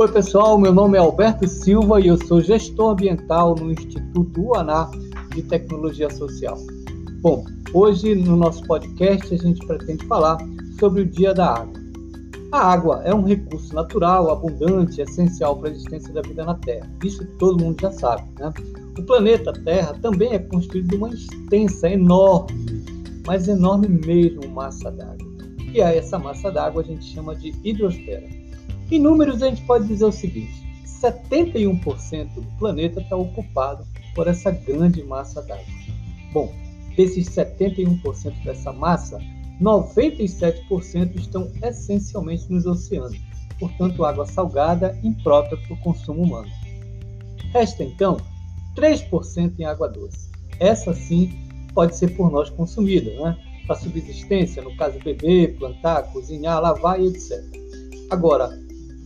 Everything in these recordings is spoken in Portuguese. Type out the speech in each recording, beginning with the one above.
Oi, pessoal, meu nome é Alberto Silva e eu sou gestor ambiental no Instituto UANA de Tecnologia Social. Bom, hoje no nosso podcast a gente pretende falar sobre o Dia da Água. A água é um recurso natural, abundante, essencial para a existência da vida na Terra. Isso todo mundo já sabe, né? O planeta Terra também é constituído de uma extensa, enorme, mas enorme mesmo massa d'água. E a essa massa d'água a gente chama de hidrosfera. Em números, a gente pode dizer o seguinte: 71% do planeta está ocupado por essa grande massa d'água. Bom, desses 71% dessa massa, 97% estão essencialmente nos oceanos, portanto, água salgada imprópria para o consumo humano. Resta então 3% em água doce. Essa sim pode ser por nós consumida, né? para subsistência, no caso beber, plantar, cozinhar, lavar e etc. Agora,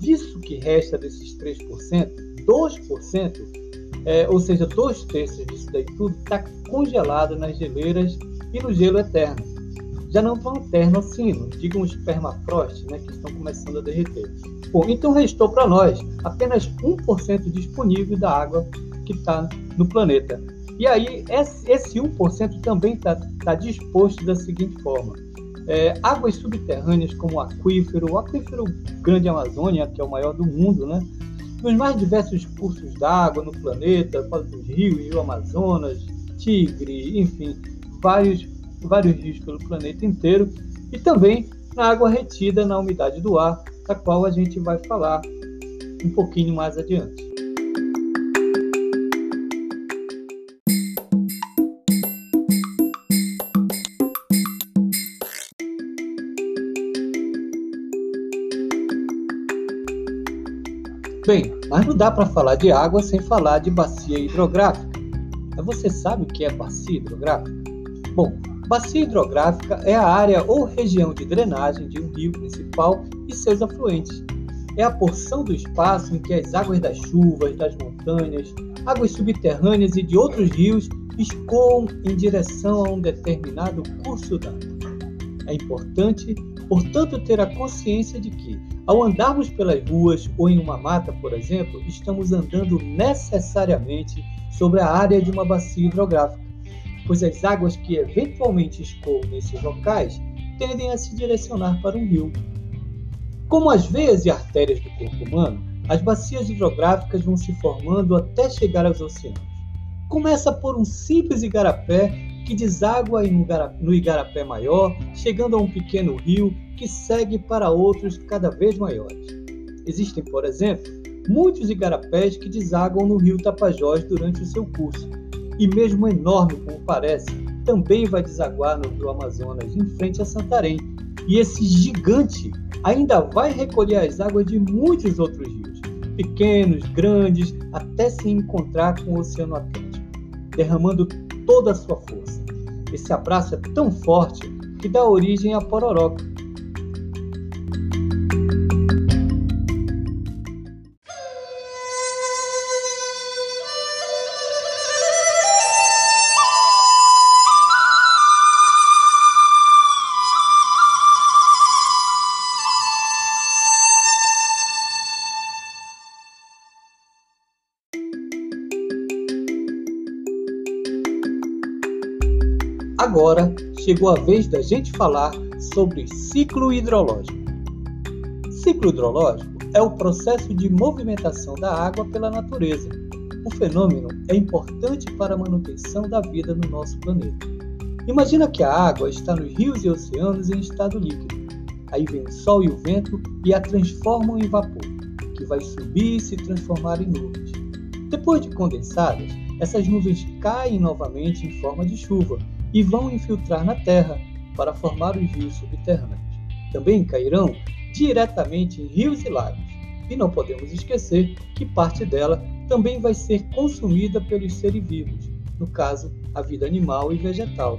disso que resta desses 3%, 2%, é, ou seja, dois terços disso daí tudo, está congelado nas geleiras e no gelo eterno. Já não tão eterno assim, digam os permafrost, né, que estão começando a derreter. Bom, então restou para nós apenas 1% disponível da água que está no planeta. E aí, esse 1% também está tá disposto da seguinte forma: é, águas subterrâneas como o aquífero, o aquífero Grande Amazônia, que é o maior do mundo, né? Nos mais diversos cursos d'água no planeta, dos rios, Rio Amazonas, Tigre, enfim, vários, vários rios pelo planeta inteiro, e também na água retida na umidade do ar, da qual a gente vai falar um pouquinho mais adiante. Bem, mas não dá para falar de água sem falar de bacia hidrográfica. Você sabe o que é bacia hidrográfica? Bom, bacia hidrográfica é a área ou região de drenagem de um rio principal e seus afluentes. É a porção do espaço em que as águas das chuvas, das montanhas, águas subterrâneas e de outros rios escoam em direção a um determinado curso d'água. É importante, portanto, ter a consciência de que ao andarmos pelas ruas ou em uma mata, por exemplo, estamos andando necessariamente sobre a área de uma bacia hidrográfica, pois as águas que eventualmente escoam nesses locais tendem a se direcionar para um rio. Como as veias e artérias do corpo humano, as bacias hidrográficas vão se formando até chegar aos oceanos. Começa por um simples igarapé que deságua no igarapé maior, chegando a um pequeno rio que segue para outros cada vez maiores. Existem, por exemplo, muitos igarapés que desaguam no rio Tapajós durante o seu curso, e mesmo enorme como parece, também vai desaguar no rio Amazonas, em frente a Santarém. E esse gigante ainda vai recolher as águas de muitos outros rios, pequenos, grandes, até se encontrar com o Oceano Atlântico, derramando toda a sua força. Esse abraço é tão forte que dá origem à pororoca, Agora chegou a vez da gente falar sobre ciclo hidrológico. Ciclo hidrológico é o processo de movimentação da água pela natureza. O fenômeno é importante para a manutenção da vida no nosso planeta. Imagina que a água está nos rios e oceanos em estado líquido. Aí vem o sol e o vento e a transformam em vapor, que vai subir e se transformar em nuvens. Depois de condensadas, essas nuvens caem novamente em forma de chuva e vão infiltrar na terra para formar os rios subterrâneos. Também cairão diretamente em rios e lagos. E não podemos esquecer que parte dela também vai ser consumida pelos seres vivos, no caso, a vida animal e vegetal.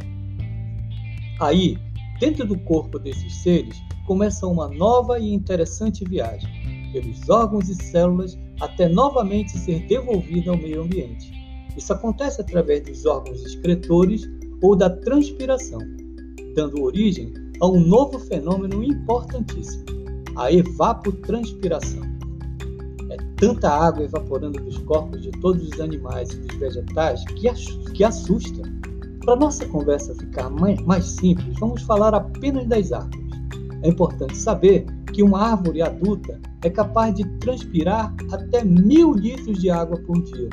Aí, dentro do corpo desses seres, começa uma nova e interessante viagem, pelos órgãos e células até novamente ser devolvida ao meio ambiente. Isso acontece através dos órgãos excretores ou da transpiração, dando origem a um novo fenômeno importantíssimo, a evapotranspiração. tanta água evaporando dos corpos de todos os animais e dos vegetais que assusta. Para nossa conversa ficar mais simples, vamos falar apenas das árvores. É importante saber que uma árvore adulta é capaz de transpirar até mil litros de água por dia.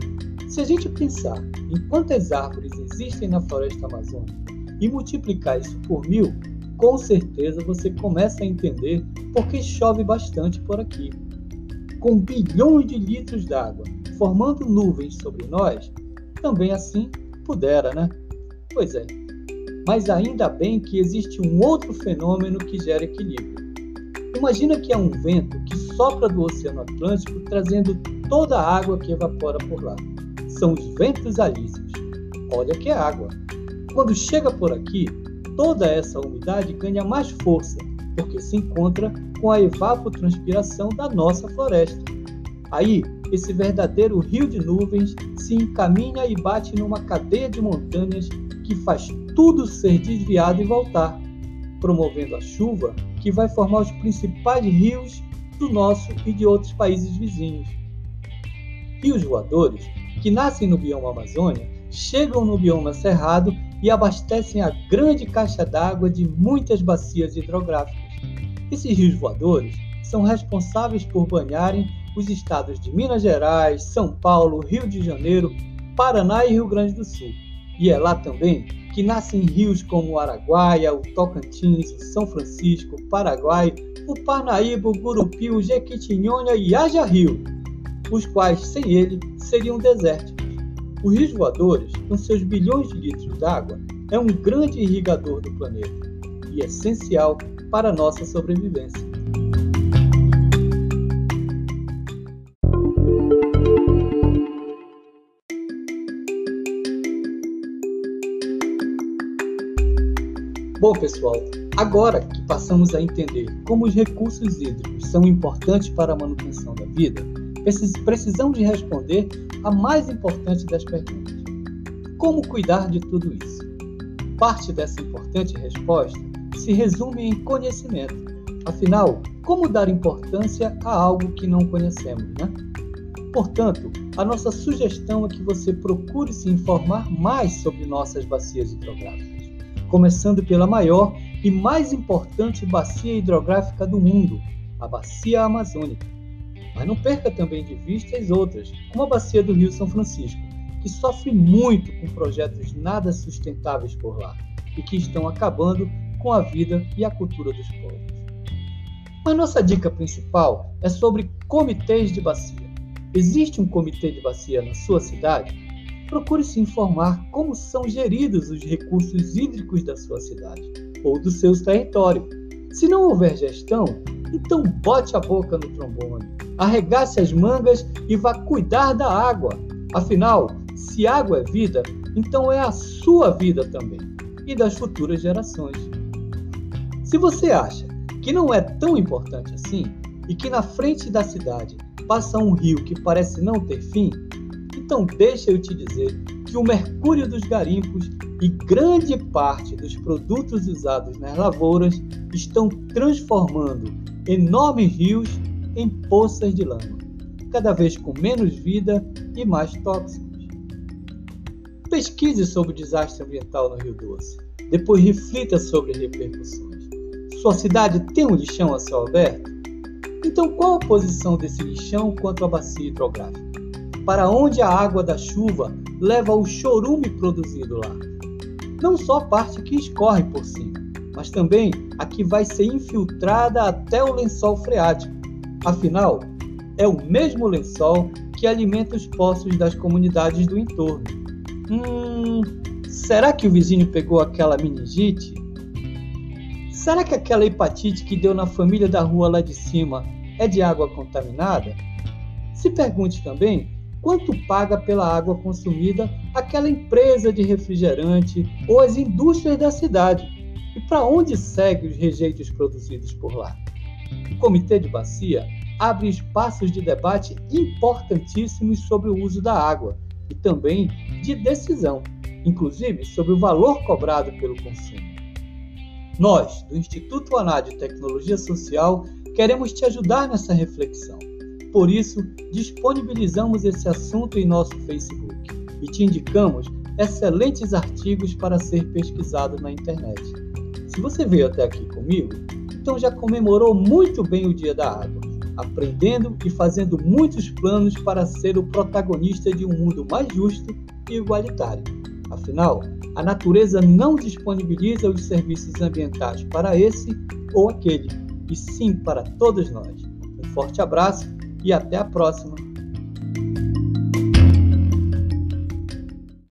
Se a gente pensar em quantas árvores existem na floresta amazônica e multiplicar isso por mil, com certeza você começa a entender por que chove bastante por aqui. Com bilhões de litros d'água formando nuvens sobre nós, também assim pudera, né? Pois é. Mas ainda bem que existe um outro fenômeno que gera equilíbrio. Imagina que é um vento que sopra do Oceano Atlântico trazendo toda a água que evapora por lá. São os ventos alísios. Olha que é água. Quando chega por aqui, toda essa umidade ganha mais força, porque se encontra com a evapotranspiração da nossa floresta. Aí, esse verdadeiro rio de nuvens se encaminha e bate numa cadeia de montanhas que faz tudo ser desviado e voltar, promovendo a chuva que vai formar os principais rios do nosso e de outros países vizinhos. Rios voadores, que nascem no bioma Amazônia, chegam no bioma Cerrado e abastecem a grande caixa d'água de muitas bacias hidrográficas. Esses rios voadores são responsáveis por banharem os estados de Minas Gerais, São Paulo, Rio de Janeiro, Paraná e Rio Grande do Sul. E é lá também que nascem rios como o Araguaia, o Tocantins, o São Francisco, o Paraguai, o Parnaíba, o Gurupi, o Jequitinhonha e Haja Rio, os quais, sem ele, seriam desérticos. Os rios voadores, com seus bilhões de litros d'água, é um grande irrigador do planeta e essencial para a nossa sobrevivência. Bom, pessoal, agora que passamos a entender como os recursos hídricos são importantes para a manutenção da vida, precisamos de responder a mais importante das perguntas: como cuidar de tudo isso? Parte dessa importante resposta se resume em conhecimento. Afinal, como dar importância a algo que não conhecemos, né? Portanto, a nossa sugestão é que você procure se informar mais sobre nossas bacias hidrográficas, começando pela maior e mais importante bacia hidrográfica do mundo, a Bacia Amazônica. Mas não perca também de vista as outras, como a bacia do Rio São Francisco, que sofre muito com projetos nada sustentáveis por lá e que estão acabando com a vida e a cultura dos povos. Mas nossa dica principal é sobre comitês de bacia. Existe um comitê de bacia na sua cidade? Procure se informar como são geridos os recursos hídricos da sua cidade ou do seu território. Se não houver gestão, então bote a boca no trombone, arregace as mangas e vá cuidar da água. Afinal, se água é vida, então é a sua vida também e das futuras gerações. Se você acha que não é tão importante assim e que na frente da cidade passa um rio que parece não ter fim, então deixa eu te dizer que o mercúrio dos garimpos e grande parte dos produtos usados nas lavouras estão transformando enormes rios em poças de lama, cada vez com menos vida e mais tóxicos. Pesquise sobre o desastre ambiental no Rio Doce, depois reflita sobre as repercussões. Sua cidade tem um lixão a céu aberto? Então qual a posição desse lixão quanto à bacia hidrográfica? Para onde a água da chuva leva o chorume produzido lá? Não só a parte que escorre por cima, mas também a que vai ser infiltrada até o lençol freático. Afinal, é o mesmo lençol que alimenta os poços das comunidades do entorno. Hum, será que o vizinho pegou aquela meningite? Será que aquela hepatite que deu na família da rua lá de cima é de água contaminada? Se pergunte também quanto paga pela água consumida aquela empresa de refrigerante ou as indústrias da cidade e para onde segue os rejeitos produzidos por lá? O Comitê de Bacia abre espaços de debate importantíssimos sobre o uso da água e também de decisão, inclusive sobre o valor cobrado pelo consumo. Nós, do Instituto ANA de Tecnologia Social, queremos te ajudar nessa reflexão. Por isso, disponibilizamos esse assunto em nosso Facebook e te indicamos excelentes artigos para ser pesquisado na internet. Se você veio até aqui comigo, então já comemorou muito bem o Dia da Água, aprendendo e fazendo muitos planos para ser o protagonista de um mundo mais justo e igualitário. Afinal, a natureza não disponibiliza os serviços ambientais para esse ou aquele, e sim para todos nós. Um forte abraço e até a próxima!